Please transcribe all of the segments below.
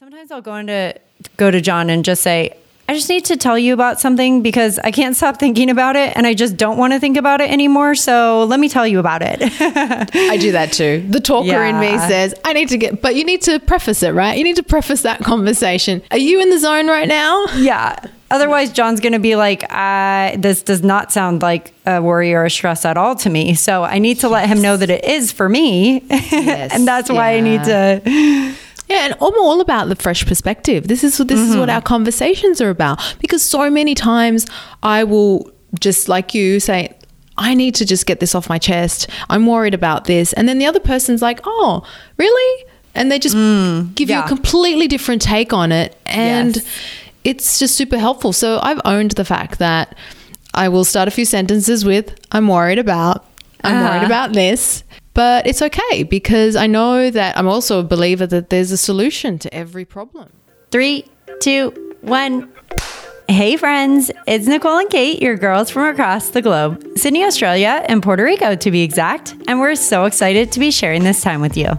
Sometimes I'll go into go to John and just say, I just need to tell you about something because I can't stop thinking about it and I just don't want to think about it anymore. So let me tell you about it. I do that too. The talker in me says, I need to get, but you need to preface it, right? You need to preface that conversation. Are you in the zone right now? yeah. Otherwise, John's going to be like, uh, this does not sound like a worry or a stress at all to me. So I need to let him know that it is for me. and that's why I need to. Yeah, and I'm all about the fresh perspective. This is this is what our conversations are about because so many times I will just like you say I need to just get this off my chest. I'm worried about this. And then the other person's like, "Oh, really?" And they just give you a completely different take on it and Yes. it's just super helpful. So I've owned the fact that I will start a few sentences with I'm worried about I'm worried Uh-huh. about this. But it's okay because I know that I'm also a believer that there's a solution to every problem. Three, two, one. Hey, friends, it's Nicole and Kate, your girls from across the globe, Sydney, Australia, and Puerto Rico to be exact. And we're so excited to be sharing this time with you.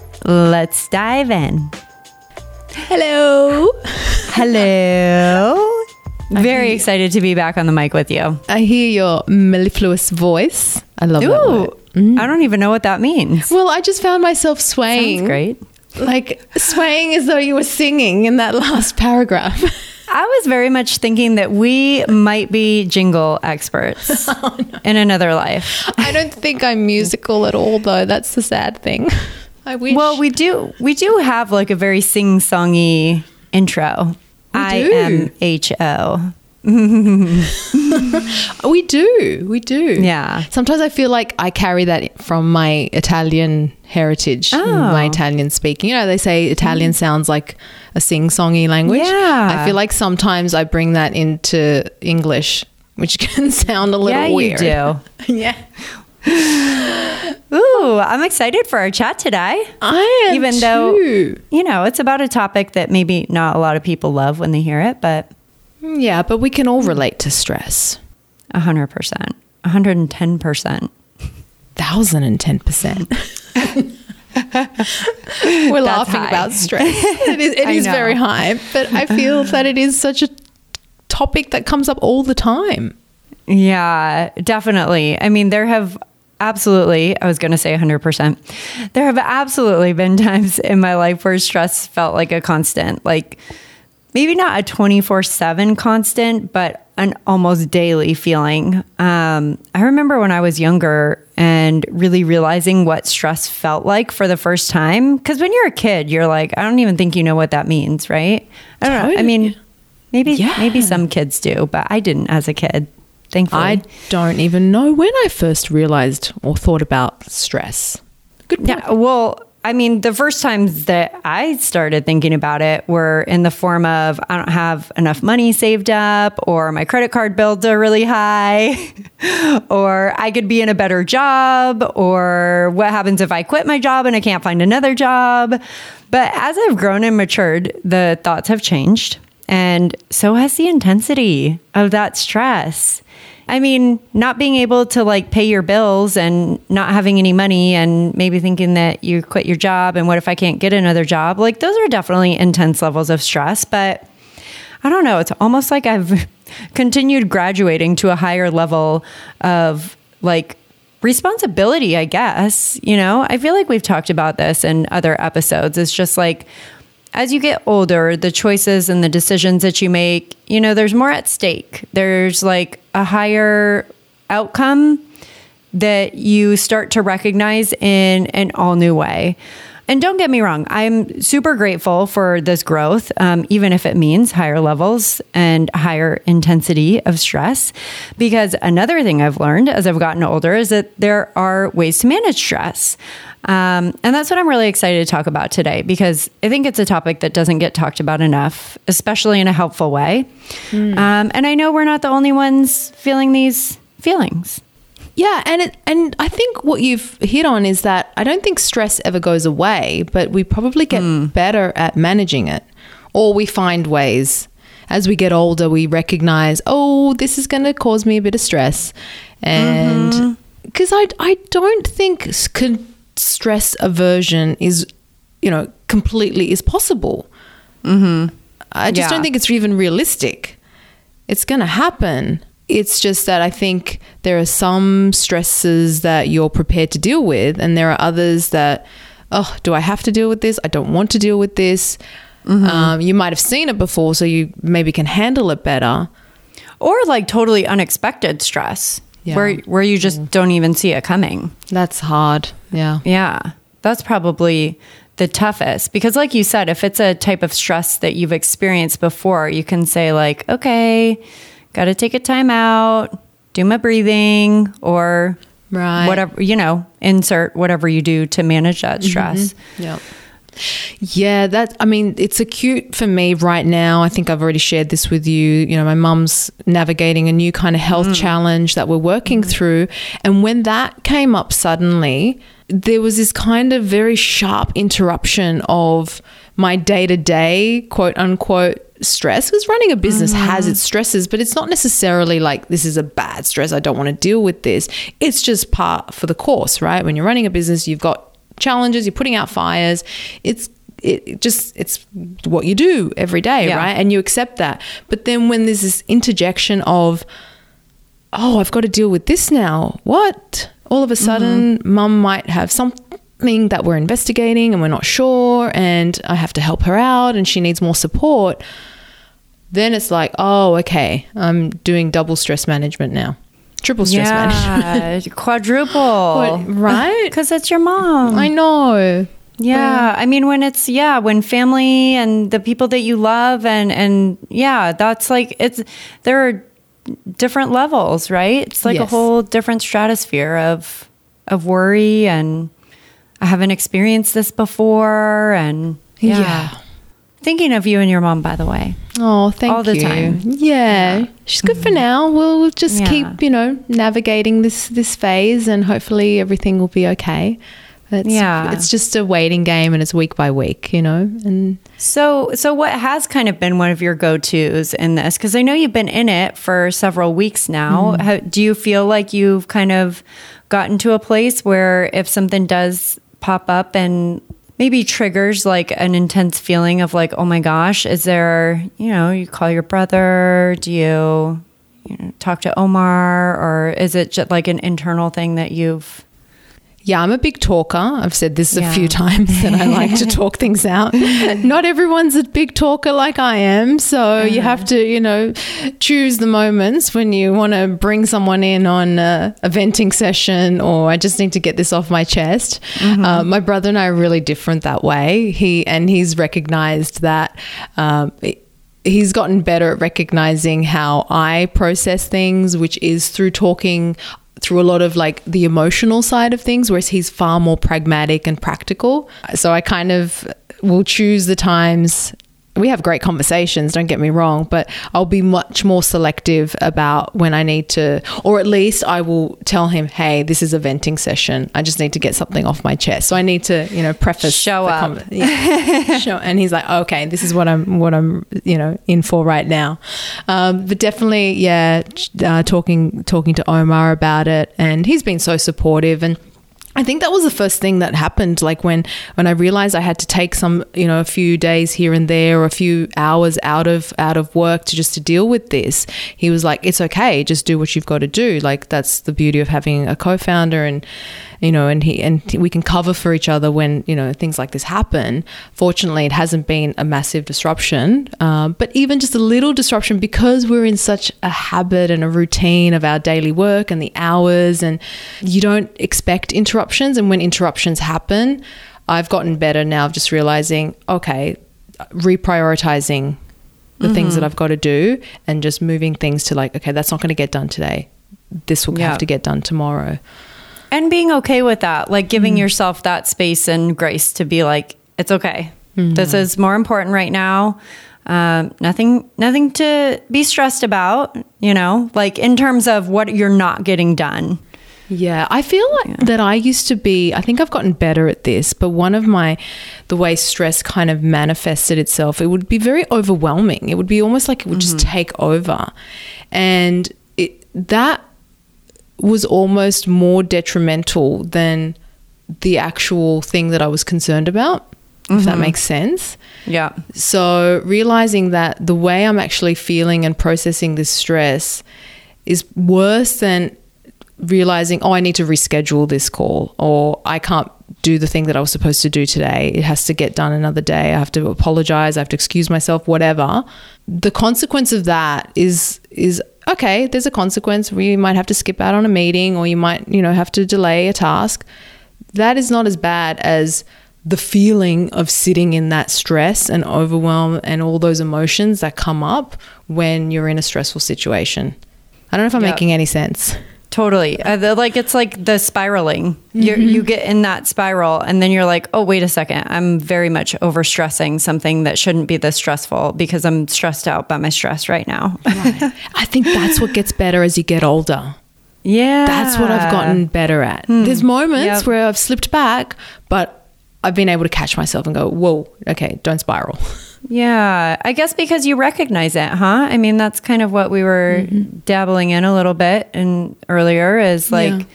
let's dive in. Hello. Hello. Very excited to be back on the mic with you. I hear your mellifluous voice. I love that word. Ooh, I don't even know what that means. Well, I just found myself swaying. Sounds great. Like swaying as though you were singing in that last paragraph. I was very much thinking that we might be jingle experts oh, in another life. I don't think I'm musical at all, though. That's the sad thing. I wish. Well, we do we do have like a very sing-songy intro. I do. M H O. we do. We do. Yeah. Sometimes I feel like I carry that from my Italian heritage, Oh. my Italian speaking. You know, they say Italian mm. sounds like a sing-songy language. Yeah. I feel like sometimes I bring that into English, which can sound a little Yeah, you weird. do. yeah. Ooh, I'm excited for our chat today. I am Even though too. you know, it's about a topic that maybe not a lot of people love when they hear it, but mm, Yeah, but we can all relate to stress. A 100%. 110%. Thousand and ten percent. We're laughing high. about stress. It is, it is very high, but I feel that it is such a topic that comes up all the time. Yeah, definitely. I mean, there have absolutely, I was going to say 100%. There have absolutely been times in my life where stress felt like a constant, like maybe not a 24 7 constant, but an almost daily feeling. Um, I remember when I was younger and really realizing what stress felt like for the first time. Because when you're a kid, you're like, I don't even think you know what that means, right? I don't know. I mean, maybe Yeah. maybe some kids do, but I didn't as a kid. Thankfully. I don't even know when I first realized or thought about stress. Good point. Yeah, well, I mean, the first times that I started thinking about it were in the form of I don't have enough money saved up, or my credit card bills are really high, or I could be in a better job, or what happens if I quit my job and I can't find another job. But as I've grown and matured, the thoughts have changed, and so has the intensity of that stress. I mean, not being able to like pay your bills and not having any money and maybe thinking that you quit your job and what if I can't get another job? Like those are definitely intense levels of stress, but I don't know, it's almost like I've continued graduating to a higher level of like responsibility, I guess. You know, I feel like we've talked about this in other episodes. It's just like as you get older, the choices and the decisions that you make, you know, there's more at stake. There's like a higher outcome that you start to recognize in an all new way. And don't get me wrong, I'm super grateful for this growth, um, even if it means higher levels and higher intensity of stress. Because another thing I've learned as I've gotten older is that there are ways to manage stress. Um, and that's what I'm really excited to talk about today because I think it's a topic that doesn't get talked about enough, especially in a helpful way. Um, and I know we're not the only ones feeling these feelings. Yeah, and it, and I think what you've hit on is that I don't think stress ever goes away, but we probably get better at managing it, or we find ways as we get older. We recognize, oh, this is going to cause me a bit of stress, and because I I don't think con- stress aversion is you know completely is possible. Mm-hmm. I just Yeah. don't think it's even realistic. It's going to happen. It's just that I think there are some stresses that you're prepared to deal with, and there are others that, oh, do I have to deal with this? I don't want to deal with this. Um, you might have seen it before, so you maybe can handle it better. Or like totally unexpected stress Yeah. where, where you just mm. don't even see it coming. That's hard. Yeah. Yeah, that's probably the toughest because, like you said, if it's a type of stress that you've experienced before, you can say, like, okay, got to take a time out, do my breathing, or Right. whatever, you know, insert whatever you do to manage that mm-hmm. stress. Yeah. Yeah, that I mean, it's acute for me right now. I think I've already shared this with you. You know, my mum's navigating a new kind of health mm. challenge that we're working mm. through. And when that came up suddenly, there was this kind of very sharp interruption of my day to day, quote unquote, stress. Because running a business has mm. its stresses, but it's not necessarily like this is a bad stress. I don't want to deal with this. It's just part for the course, right? When you're running a business, you've got challenges you're putting out fires it's it just it's what you do every day Yeah. right? And you accept that. But then when there's this interjection of oh i've got to deal with this now. What? All of a sudden mm-hmm. mum might have something that we're investigating and we're not sure and i have to help her out and she needs more support. Then it's like oh okay i'm doing double stress management now triple stress management Yeah, quadruple. What, right? Because it's your mom. i know Yeah, I mean when it's yeah, when family and the people that you love and and yeah, that's like it's there are different levels, right? It's like a whole different stratosphere of of worry and I haven't experienced this before and yeah. Yeah. Thinking of you and your mom by the way. Oh, thank All the you. time. Yeah. She's good for mm-hmm. now. We'll, just Yeah. keep, you know, navigating this this phase and hopefully everything will be okay. It's, Yeah. It's just a waiting game and it's week by week, you know. And So, so what has kind of been one of your go-tos in this? Because I know you've been in it for several weeks now. Mm-hmm. How, do you feel like you've kind of gotten to a place where if something does pop up and maybe triggers like an intense feeling of like, oh my gosh, is there? You know, you call your brother. Do you, you know, talk to Omar, or is it just like an internal thing that you've? Yeah, I'm a big talker. I've said this Yeah. a few times that I like to talk things out. Not everyone's a big talker like I am. So you have to, you know, choose the moments when you want to bring someone in on a, a venting session or I just need to get this off my chest. Uh, my brother and I are really different that way. He and he's recognized that. Um, he's gotten better at recognizing how I process things, which is through talking through a lot of like the emotional side of things, whereas he's far more pragmatic and practical. So I kind of will choose the times. We have great conversations, don't get me wrong, but I'll be much more selective about when I need to, or at least I will tell him, hey, this is a venting session. I just need to get something off my chest. So I need to, you know, preface Show the up. conver- yeah. Sure. And he's like, okay, this is what I'm, what I'm, you know, in for right now. Um, but definitely, yeah, uh, talking, talking to Omar about it, and he's been so supportive and. I think that was the first thing that happened. Like when, when I realized I had to take some, you know, a few days here and there, or a few hours out of out of work to just to deal with this. He was like, "It's okay, just do what you've got to do." Like that's the beauty of having a co-founder, and you know, and he and we can cover for each other when you know things like this happen. Fortunately, it hasn't been a massive disruption, um, but even just a little disruption because we're in such a habit and a routine of our daily work and the hours, and you don't expect interruptions. And when interruptions happen, I've gotten better now of just realizing, okay, reprioritizing the things that I've got to do and just moving things to like, okay, that's not going to get done today. This will Yeah. have to get done tomorrow. And being okay with that, like giving mm. yourself that space and grace to be like, it's okay. Mm-hmm. This is more important right now. Um, nothing, nothing to be stressed about. You know, like in terms of what you're not getting done. Yeah, I feel like that I used to be, I think I've gotten better at this, but one of my, the way stress kind of manifested itself, it would be very overwhelming. It would be almost like it would just mm-hmm. take over. And it, that was almost more detrimental than the actual thing that I was concerned about, if that mm-hmm. makes sense. Yeah. So, realizing that the way I'm actually feeling and processing this stress is worse than realizing, oh, I need to reschedule this call or I can't do the thing that I was supposed to do today. It has to get done another day. I have to apologize. I have to excuse myself, whatever. The consequence of that is, is, okay, there's a consequence. We might have to skip out on a meeting or you might, you know, have to delay a task. That is not as bad as the feeling of sitting in that stress and overwhelm and all those emotions that come up when you're in a stressful situation. I don't know if I'm Yep. making any sense. Totally. Uh, the, like it's like the spiraling. You Mm-hmm. you get in that spiral and then you're like, "Oh, wait a second. I'm very much overstressing something that shouldn't be this stressful because I'm stressed out by my stress right now." I think that's what gets better as you get older. yeah. That's what I've gotten better at. There's moments Yep. where I've slipped back, but I've been able to catch myself and go, whoa, okay, don't spiral. Yeah, I guess because you recognize it, huh? I mean, that's kind of what we were mm-hmm. dabbling in a little bit and earlier is like Yeah.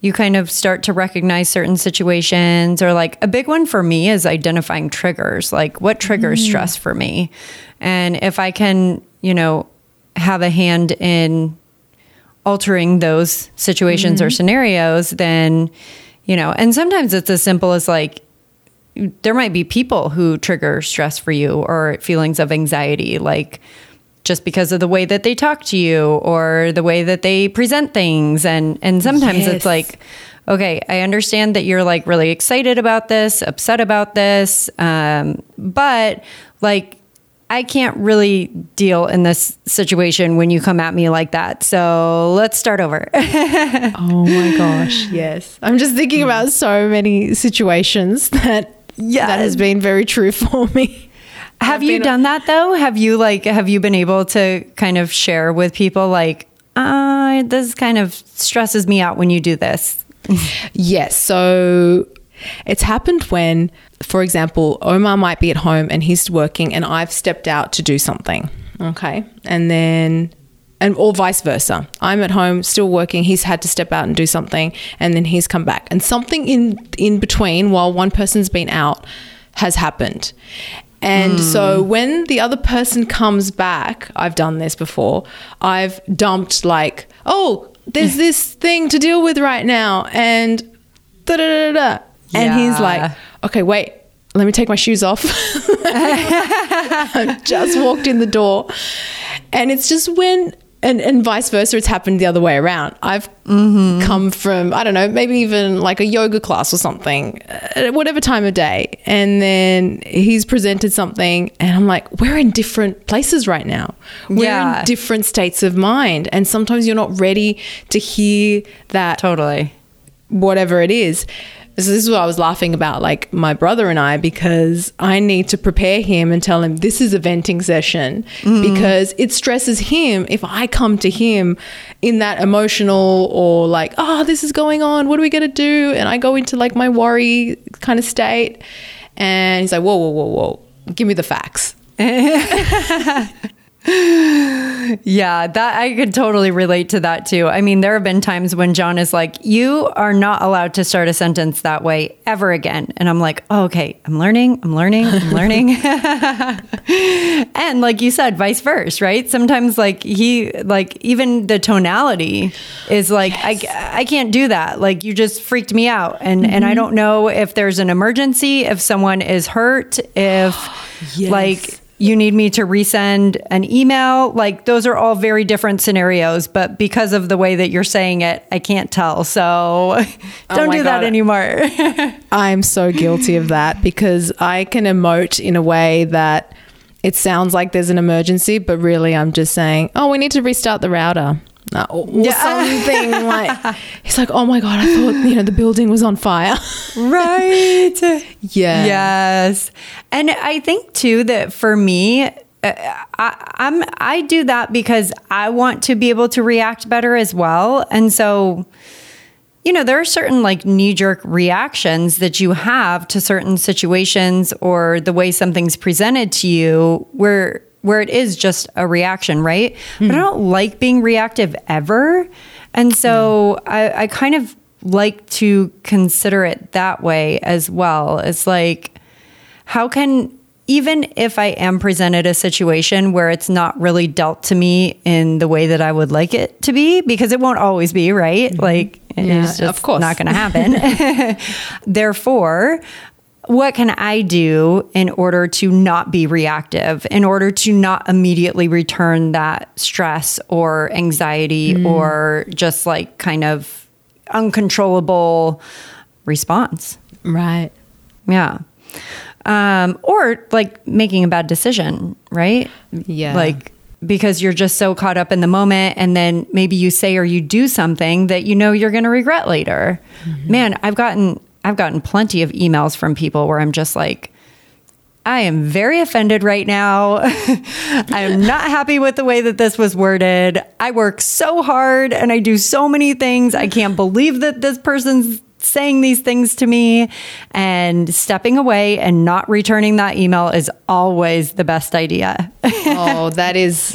you kind of start to recognize certain situations or like a big one for me is identifying triggers, like what triggers mm-hmm. stress for me. And if I can, you know, have a hand in altering those situations or mm-hmm. scenarios, then, you know, and sometimes it's as simple as like there might be people who trigger stress for you or feelings of anxiety, like just because of the way that they talk to you or the way that they present things. And and sometimes Yes. it's like, okay, I understand that you're like really excited about this, upset about this, um, but like. I can't really deal in this situation when you come at me like that. So let's start over. Oh my gosh, yes. I'm just thinking about so many situations that Yes. that has been very true for me. Have you done that though? Have you like have you been able to kind of share with people like uh this kind of stresses me out when you do this? Yes. So it's happened when, for example, Omar might be at home and he's working and I've stepped out to do something. Okay. And then, and or vice versa. I'm at home still working. He's had to step out and do something and then he's come back. And something in, in between while one person's been out has happened. And hmm. so when the other person comes back, I've done this before, I've dumped like, oh, there's this thing to deal with right now. And da da da da. And he's like, okay, wait, let me take my shoes off. I've just walked in the door. And it's just when, and, and vice versa, it's happened the other way around. I've mm-hmm. come from, I don't know, maybe even like a yoga class or something, uh, at whatever time of day. And then he's presented something, and I'm like, we're in different places right now. We're Yeah. in different states of mind. And sometimes you're not ready to hear that Totally. whatever it is. This is what I was laughing about, like my brother and I, because I need to prepare him and tell him this is a venting session mm. because it stresses him if I come to him in that emotional or like, oh, this is going on. What are we going to do? And I go into like my worry kind of state. And he's like, whoa, whoa, whoa, whoa. Give me the facts. Yeah, that I could totally relate to that too. I mean, there have been times when John is like, "You are not allowed to start a sentence that way ever again." And I'm like, oh, "Okay, I'm learning. I'm learning. I'm learning." and like you said, vice versa, right? Sometimes like he like even the tonality is like I I can't do that. Like you just freaked me out and and I mm-hmm. don't know if there's an emergency, if someone is hurt, if Yes. like you need me to resend an email. Like those are all very different scenarios, but because of the way that you're saying it, I can't tell. So oh don't my do that anymore. I'm so guilty of that because I can emote in a way that it sounds like there's an emergency, but really I'm just saying, oh, we need to restart the router. Uh, or, or something like he's like oh my god i thought you know the building was on fire right. yeah Yes. And I think too that for me, uh, I, I'm I do that because I want to be able to react better as well. And so, you know, there are certain like knee jerk reactions that you have to certain situations or the way something's presented to you where where it is just a reaction, right? But I hmm. don't like being reactive ever. And so hmm. I, I kind of like to consider it that way as well. It's like, how can even if I am presented a situation where it's not really dealt to me in the way that I would like it to be, because it won't always be, right? Mm-hmm. Like eh, Yeah, it's just of course. not going to happen. Therefore, what can I do in order to not be reactive, in order to not immediately return that stress or anxiety or just like kind of uncontrollable response? right Yeah. Um, or like making a bad decision, right? Yeah. Like because you're just so caught up in the moment and then maybe you say or you do something that you know you're going to regret later. Man, I've gotten I've gotten plenty of emails from people where I'm just like I am very offended right now. I am not happy with the way that this was worded. I work so hard and I do so many things. I can't believe that this person's saying these things to me and stepping away and not returning that email is always the best idea. oh that is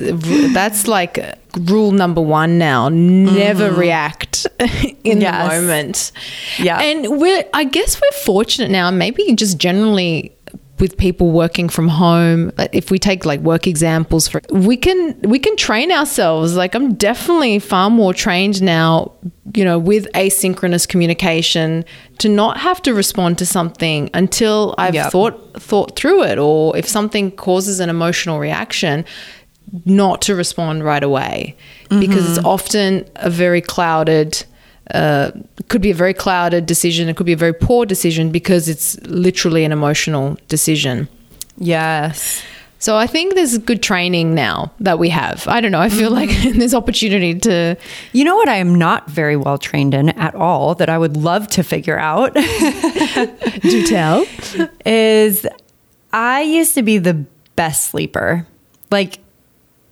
that's like rule number one now never mm-hmm. react in Yes. the moment Yeah. and we're i guess we're fortunate now maybe just generally with people working from home if we take like work examples for we can we can train ourselves. Like i'm definitely far more trained now you know with asynchronous communication to not have to respond to something until i've Yep. thought thought through it or if something causes an emotional reaction not to respond right away. Because mm-hmm. it's often a very clouded uh, could be a very clouded decision it could be a very poor decision because it's literally an emotional decision. Yes. so i think there's good training now that we have. I don't know i feel like there's opportunity to You know what I am not very well trained in at all that I would love to figure out? Do tell. Is I used to be the best sleeper. Like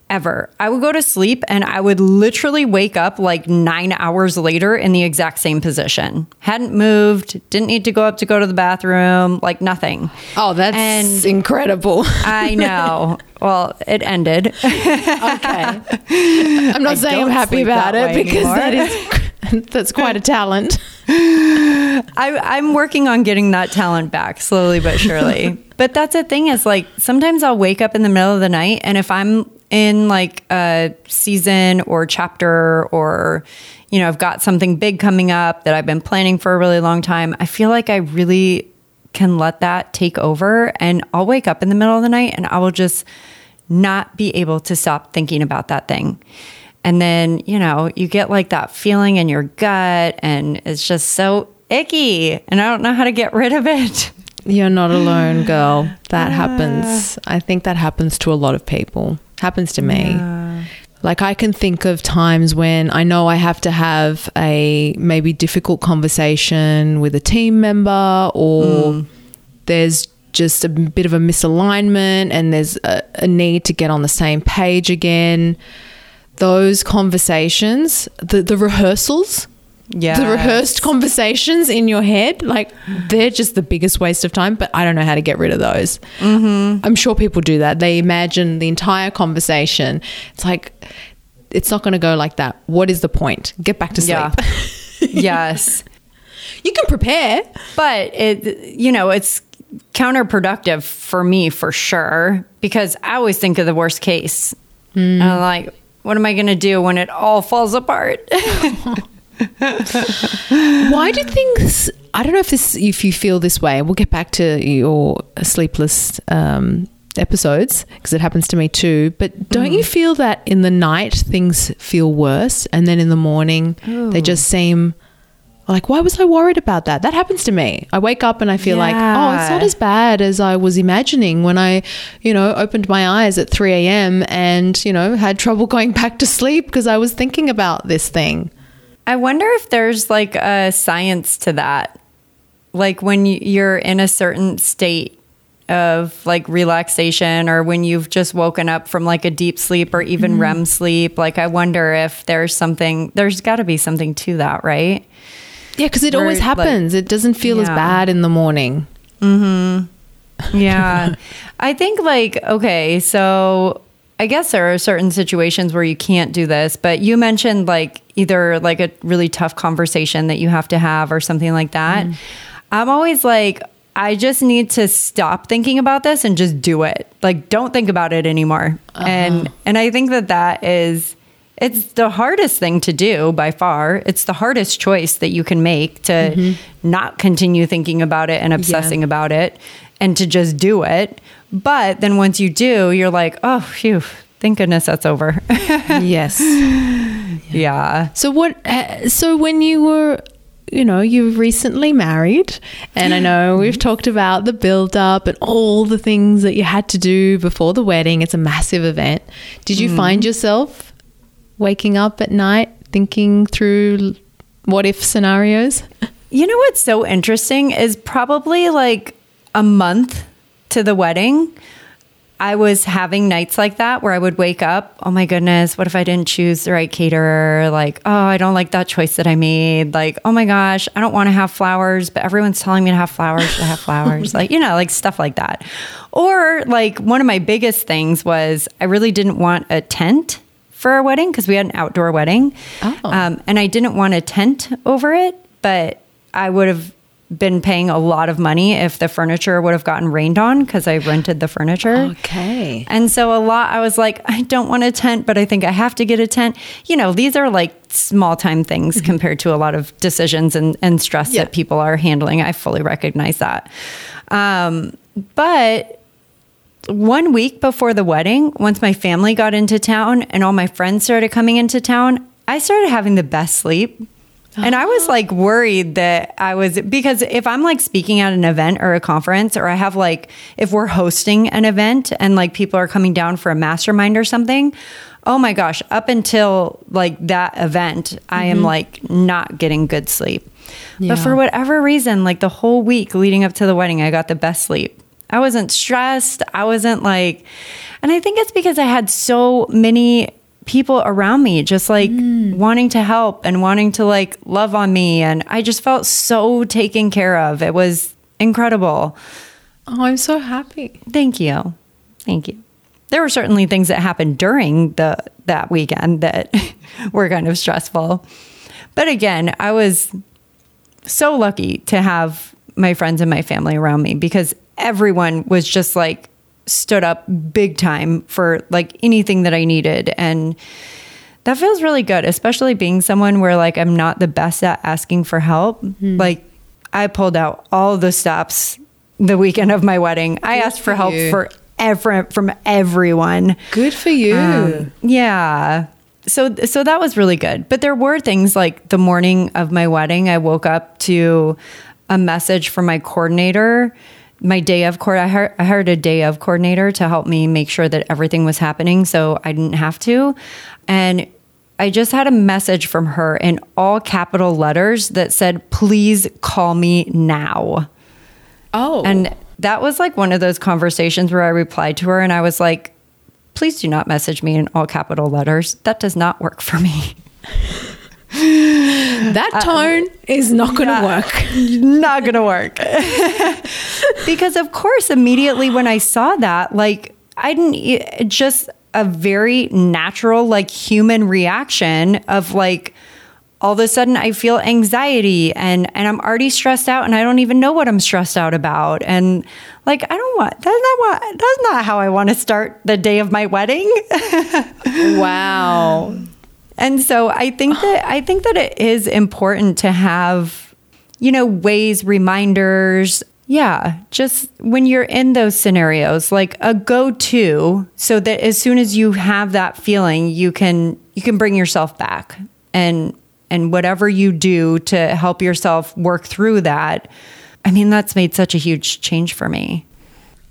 ever. I would go to sleep and I would literally wake up like 9 hours later in the exact same position. Hadn't moved, didn't need to go up to go to the bathroom, like nothing. oh that's And- incredible I know. well, it ended. okay i'm not I saying i'm happy about it because anymore. that is that's quite a talent I, I'm working on getting that talent back slowly but surely. but that's the thing is like sometimes I'll wake up in the middle of the night and if I'm in like a season or chapter or you know I've got something big coming up that I've been planning for a really long time, I feel like I really can let that take over and I'll wake up in the middle of the night and I will just not be able to stop thinking about that thing. And then, you know, you get like that feeling in your gut and it's just so icky and I don't know how to get rid of it. You're not alone, girl. That happens. I think that happens to a lot of people. Happens to me. Like I can think of times when I know I have to have a maybe difficult conversation with a team member or mm. there's just a bit of a misalignment and there's a, a need to get on the same page again. Those conversations, the, the rehearsals, Yeah. the rehearsed conversations in your head, like they're just the biggest waste of time. But I don't know how to get rid of those. Mm-hmm. I'm sure people do that. They imagine the entire conversation. It's like it's not going to go like that. What is the point? Get back to sleep. Yeah. yes. you can prepare. But it, you know, it's counterproductive for me for sure because I always think of the worst case. And I'm like, what am I going to do when it all falls apart? Why do things? I don't know if this, if you feel this way. We'll get back to your sleepless um, episodes because it happens to me too. But don't you feel that in the night things feel worse, and then in the morning they just seem Like, why was I worried about that? That happens to me. I wake up and I feel like, oh, it's not as bad as I was imagining when I, you know, opened my eyes at 3 a.m. and, you know, had trouble going back to sleep because I was thinking about this thing. I wonder if there's like a science to that. Like when you're in a certain state of like relaxation or when you've just woken up from like a deep sleep or even REM sleep. Like, I wonder if there's something, there's got to be something to that, right? Yeah, because it Where, always like- happens. it doesn't feel as bad in the morning. Mm hmm. Yeah. I think like, okay, so I guess there are certain situations where you can't do this, but you mentioned like either like a really tough conversation that you have to have or something like that. Mm. I'm always like, I just need to stop thinking about this and just do it. Like, don't think about it anymore. And uh-huh. and I think that that is it's the hardest thing to do by far. It's the hardest choice that you can make to not continue thinking about it and obsessing about it and to just do it. But then once you do, you're like, oh, phew, thank goodness that's over. yes. yeah. So what? uh, So when you were, you know, you were recently married, and I know we've talked about the build up and all the things that you had to do before the wedding. It's a massive event. Did you find yourself waking up at night thinking through what if scenarios? You know what's so interesting is probably like a month to the wedding. I was having nights like that where I would wake up, oh my goodness, what if I didn't choose the right caterer? Like, oh, I don't like that choice that I made. Like, oh my gosh, I don't want to have flowers, but everyone's telling me to have flowers, to have flowers. like, you know, like stuff like that. Or like one of my biggest things was I really didn't want a tent for our wedding because we had an outdoor wedding. Oh. Um, and I didn't want a tent over it, but I would have been paying a lot of money if the furniture would have gotten rained on because I rented the furniture. Okay. And so a lot, I was like, I don't want a tent, but I think I have to get a tent. You know, these are like small time things compared to a lot of decisions and, and stress Mm-hmm. Yeah. that people are handling. I fully recognize that. Um, but one week before the wedding, once my family got into town and all my friends started coming into town, I started having the best sleep. And I was oh. like worried that I was because if I'm like speaking at an event or a conference, or I have like, if we're hosting an event and like people are coming down for a mastermind or something, oh my gosh, up until like that event, I am mm-hmm. like not getting good sleep. Yeah. But for whatever reason, like the whole week leading up to the wedding, I got the best sleep. I wasn't stressed. I wasn't like, and I think it's because I had so many people around me just like mm. wanting to help and wanting to like love on me. And I just felt so taken care of. It was incredible. Oh, I'm so happy. Thank you. Thank you. There were certainly things that happened during the that weekend that were kind of stressful. But again, I was so lucky to have my friends and my family around me because everyone was just like stood up big time for like anything that I needed and that feels really good, especially being someone where like I'm not the best at asking for help. Like I pulled out all the stops the weekend of my wedding. I asked for for help you. for ever from everyone. Good for you. Um, yeah. So so that was really good. But there were things like the morning of my wedding, I woke up to a message from my coordinator. My day of court, I hired, I hired a day of coordinator to help me make sure that everything was happening, so I didn't have to. And I just had a message from her in all capital letters that said, "Please call me now." oh. And that was like one of those conversations where I replied to her and I was like, please do not message me in all capital letters. That does not work for me. that uh, tone is not going to yeah. work. not going to work. because, of course, immediately when I saw that, like, I didn't just a very natural, like, human reaction of like, all of a sudden I feel anxiety and and I'm already stressed out and I don't even know what I'm stressed out about and like I don't want that's not what that's not how I want to start the day of my wedding. wow. And so I think that I think that it is important to have, you know, ways, reminders. Yeah, just when you're in those scenarios, like a go-to, so that as soon as you have that feeling, you can you can bring yourself back and and whatever you do to help yourself work through that. I mean, that's made such a huge change for me.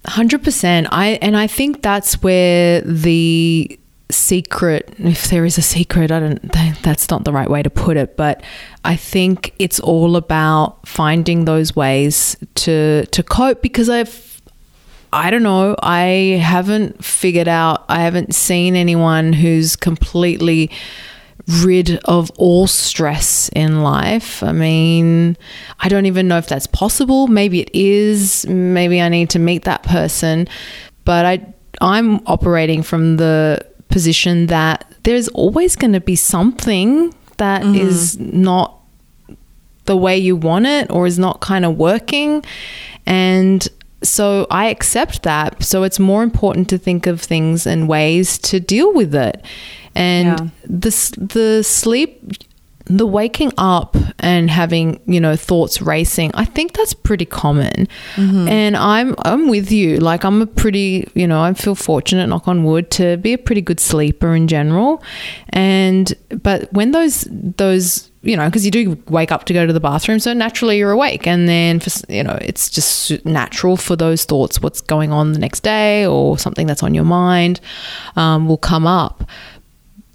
100% i and i think that's where the secret if there is a secret i don't that's not the right way to put it but i think it's all about finding those ways to to cope because i've i don't know i haven't figured out i haven't seen anyone who's completely rid of all stress in life. I mean, I don't even know if that's possible. Maybe it is. Maybe I need to meet that person. But I I'm operating from the position that there's always going to be something that mm-hmm. is not the way you want it or is not kind of working and so I accept that. So it's more important to think of things and ways to deal with it. And yeah. the the sleep the waking up and having you know thoughts racing i think that's pretty common. Mm-hmm. and i'm i'm with you. Like i'm a pretty you know i feel fortunate knock on wood to be a pretty good sleeper in general. And but when those those you know because you do wake up to go to the bathroom so naturally you're awake. And then for, you know it's just natural for those thoughts what's going on the next day or something that's on your mind um, will come up.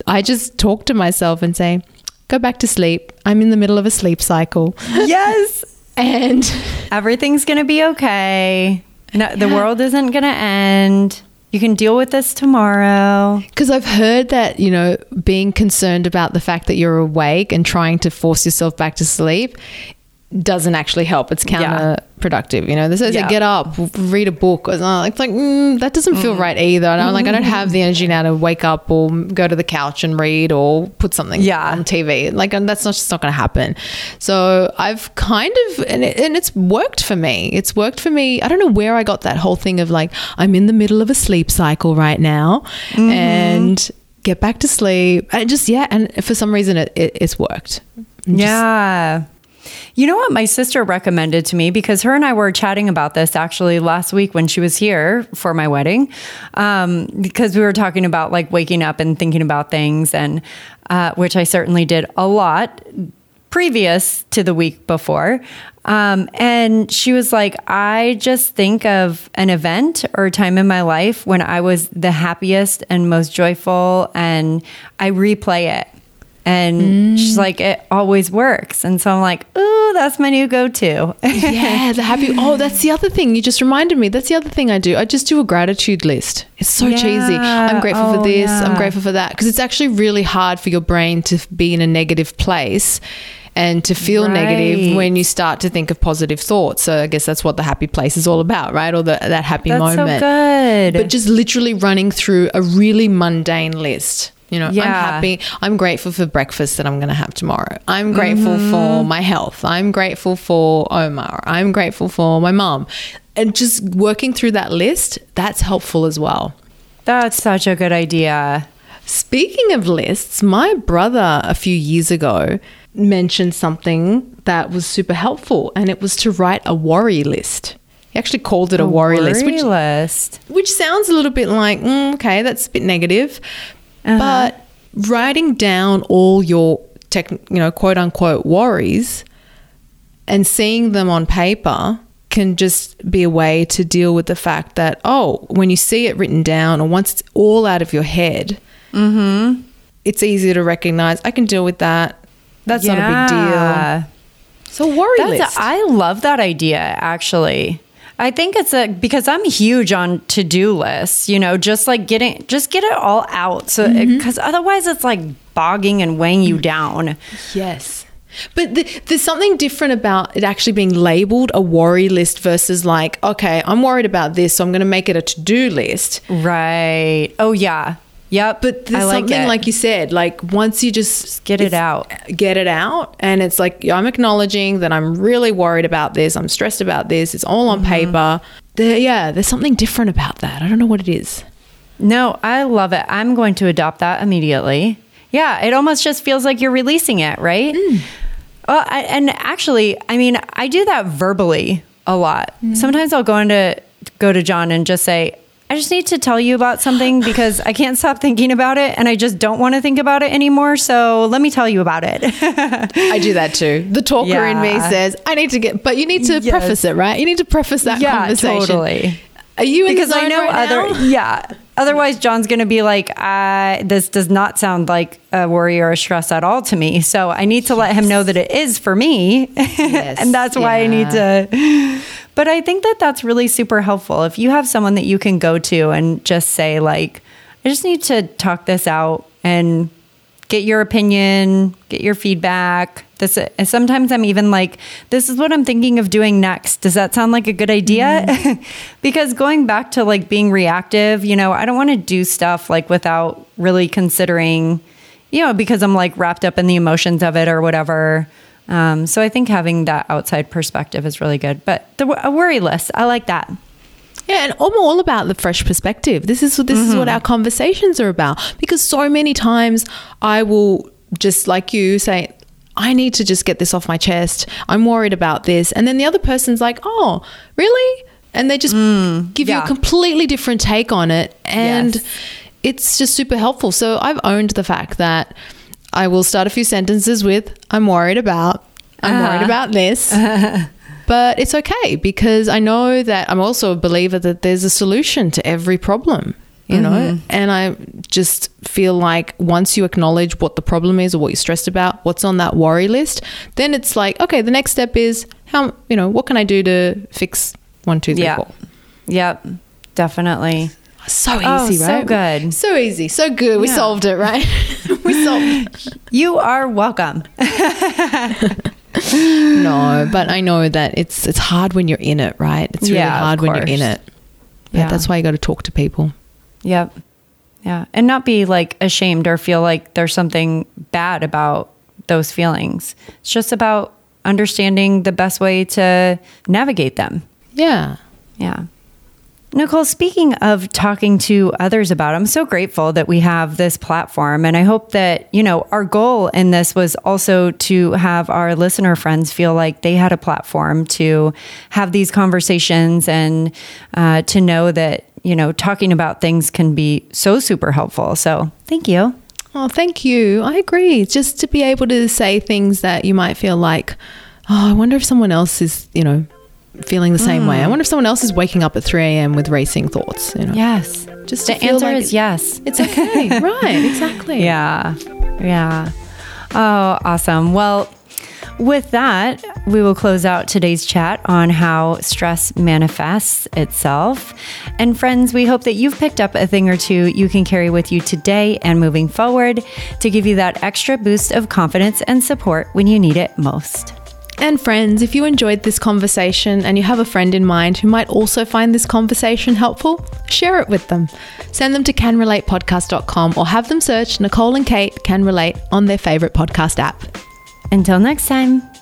I just talk to myself and say, go back to sleep. I'm in the middle of a sleep cycle. Yes. and everything's going to be okay. No, the world isn't going to end. You can deal with this tomorrow. Because I've heard that, you know, being concerned about the fact that you're awake and trying to force yourself back to sleep doesn't actually help. It's counterproductive. Yeah. You know, this says yeah. get up, read a book. It's like mm, that doesn't feel mm. right either. And I'm like, I don't have the energy now to wake up or go to the couch and read or put something yeah. on TV. Like that's not just not going to happen. So I've kind of and, it, and it's worked for me. It's worked for me. I don't know where I got that whole thing of like I'm in the middle of a sleep cycle right now, mm-hmm. and get back to sleep. And just yeah, and for some reason it, it it's worked. Just, yeah. You know what my sister recommended to me because her and I were chatting about this actually last week when she was here for my wedding, um, because we were talking about like waking up and thinking about things, and uh, which I certainly did a lot previous to the week before. Um, and she was like, I just think of an event or a time in my life when I was the happiest and most joyful, and I replay it. And mm. she's like, it always works. And so I'm like, ooh, that's my new go to. yeah, the happy. Oh, that's the other thing. You just reminded me. That's the other thing I do. I just do a gratitude list. It's so yeah. cheesy. I'm grateful oh, for this. Yeah. I'm grateful for that. Because it's actually really hard for your brain to be in a negative place and to feel right. negative when you start to think of positive thoughts. So I guess that's what the happy place is all about, right? Or the, that happy that's moment. So good. But just literally running through a really mundane list you know, yeah. I'm happy. I'm grateful for breakfast that I'm going to have tomorrow. I'm grateful mm-hmm. for my health. I'm grateful for Omar. I'm grateful for my mom. And just working through that list, that's helpful as well. That's such a good idea. Speaking of lists, my brother a few years ago mentioned something that was super helpful, and it was to write a worry list. He actually called it a, a worry, worry, list, which, list, which sounds a little bit like, mm, okay, that's a bit negative. Uh-huh. But writing down all your tech, you know, quote unquote worries and seeing them on paper can just be a way to deal with the fact that oh, when you see it written down or once it's all out of your head, mm-hmm. it's easier to recognize. I can deal with that. That's yeah. not a big deal. So worry That's list. A, I love that idea actually. I think it's a because I'm huge on to do lists, you know, just like getting just get it all out. So because mm-hmm. otherwise it's like bogging and weighing you down. Yes. But the, there's something different about it actually being labeled a worry list versus like, okay, I'm worried about this, so I'm going to make it a to do list. Right. Oh, yeah. Yep. But there's like something it. like you said, like once you just, just get it out, get it out, and it's like I'm acknowledging that I'm really worried about this, I'm stressed about this, it's all on mm-hmm. paper. There, yeah, there's something different about that. I don't know what it is. No, I love it. I'm going to adopt that immediately. Yeah, it almost just feels like you're releasing it, right? Mm. Well, I, and actually, I mean, I do that verbally a lot. Mm. Sometimes I'll go into go to John and just say, I just need to tell you about something because I can't stop thinking about it and I just don't want to think about it anymore. So let me tell you about it. I do that too. The talker in me says, I need to get, but you need to Yes. preface it, right? You need to preface that yeah, conversation. totally. Are you in Because I know right other, now? yeah. Otherwise, John's going to be like, uh, this does not sound like a worry or a stress at all to me. So I need to let him know that it is for me. and that's why I need to. But I think that that's really super helpful. If you have someone that you can go to and just say, like, I just need to talk this out and get your opinion, get your feedback. This and sometimes I'm even like, this is what I'm thinking of doing next. Does that sound like a good idea? Mm-hmm. because going back to like being reactive, you know, I don't want to do stuff like without really considering, you know, because I'm like wrapped up in the emotions of it or whatever. Um, so I think having that outside perspective is really good. But the a worry list, I like that. Yeah, and I'm all about the fresh perspective. This is this is what our conversations are about. Because so many times I will just like you say, I need to just get this off my chest. I'm worried about this, and then the other person's like, "Oh, really?" And they just give you a completely different take on it, and Yes. it's just super helpful. So I've owned the fact that I will start a few sentences with, "I'm worried about." I'm worried uh-huh. about this. But it's okay because I know that I'm also a believer that there's a solution to every problem, you know? Mm-hmm. And I just feel like once you acknowledge what the problem is or what you're stressed about, what's on that worry list, then it's like, okay, the next step is how, you know, what can I do to fix one, two, three, Yeah. four? Yep. Definitely. So oh, easy, Oh, right? so good. So easy. So good. We Yeah. solved it, right? we solved it. You are welcome. No, but I know that it's it's hard when you're in it, right? It's really Yeah, hard when you're in it. But Yeah. that's why you got to talk to people. Yep. Yeah. And not be like ashamed or feel like there's something bad about those feelings. It's just about understanding the best way to navigate them. Yeah. Yeah. Nicole, speaking of talking to others about, I'm so grateful that we have this platform. And I hope that, you know, our goal in this was also to have our listener friends feel like they had a platform to have these conversations and uh, to know that, you know, talking about things can be so super helpful. So thank you. Oh, thank you. I agree. Just to be able to say things that you might feel like, oh, I wonder if someone else is, you know, feeling the same way. I hmm. wonder if someone else is waking up at 3 a.m. with racing thoughts, you know. Yes. Just the answer like is yes. It's okay. right. Exactly. Yeah. Yeah. Oh, awesome. Well, with that, we will close out today's chat on how stress manifests itself. And friends, we hope that you've picked up a thing or two you can carry with you today and moving forward to give you that extra boost of confidence and support when you need it most. And friends, if you enjoyed this conversation and you have a friend in mind who might also find this conversation helpful, share it with them. Send them to canrelatepodcast.com or have them search Nicole and Kate Can Relate on their favorite podcast app. Until next time.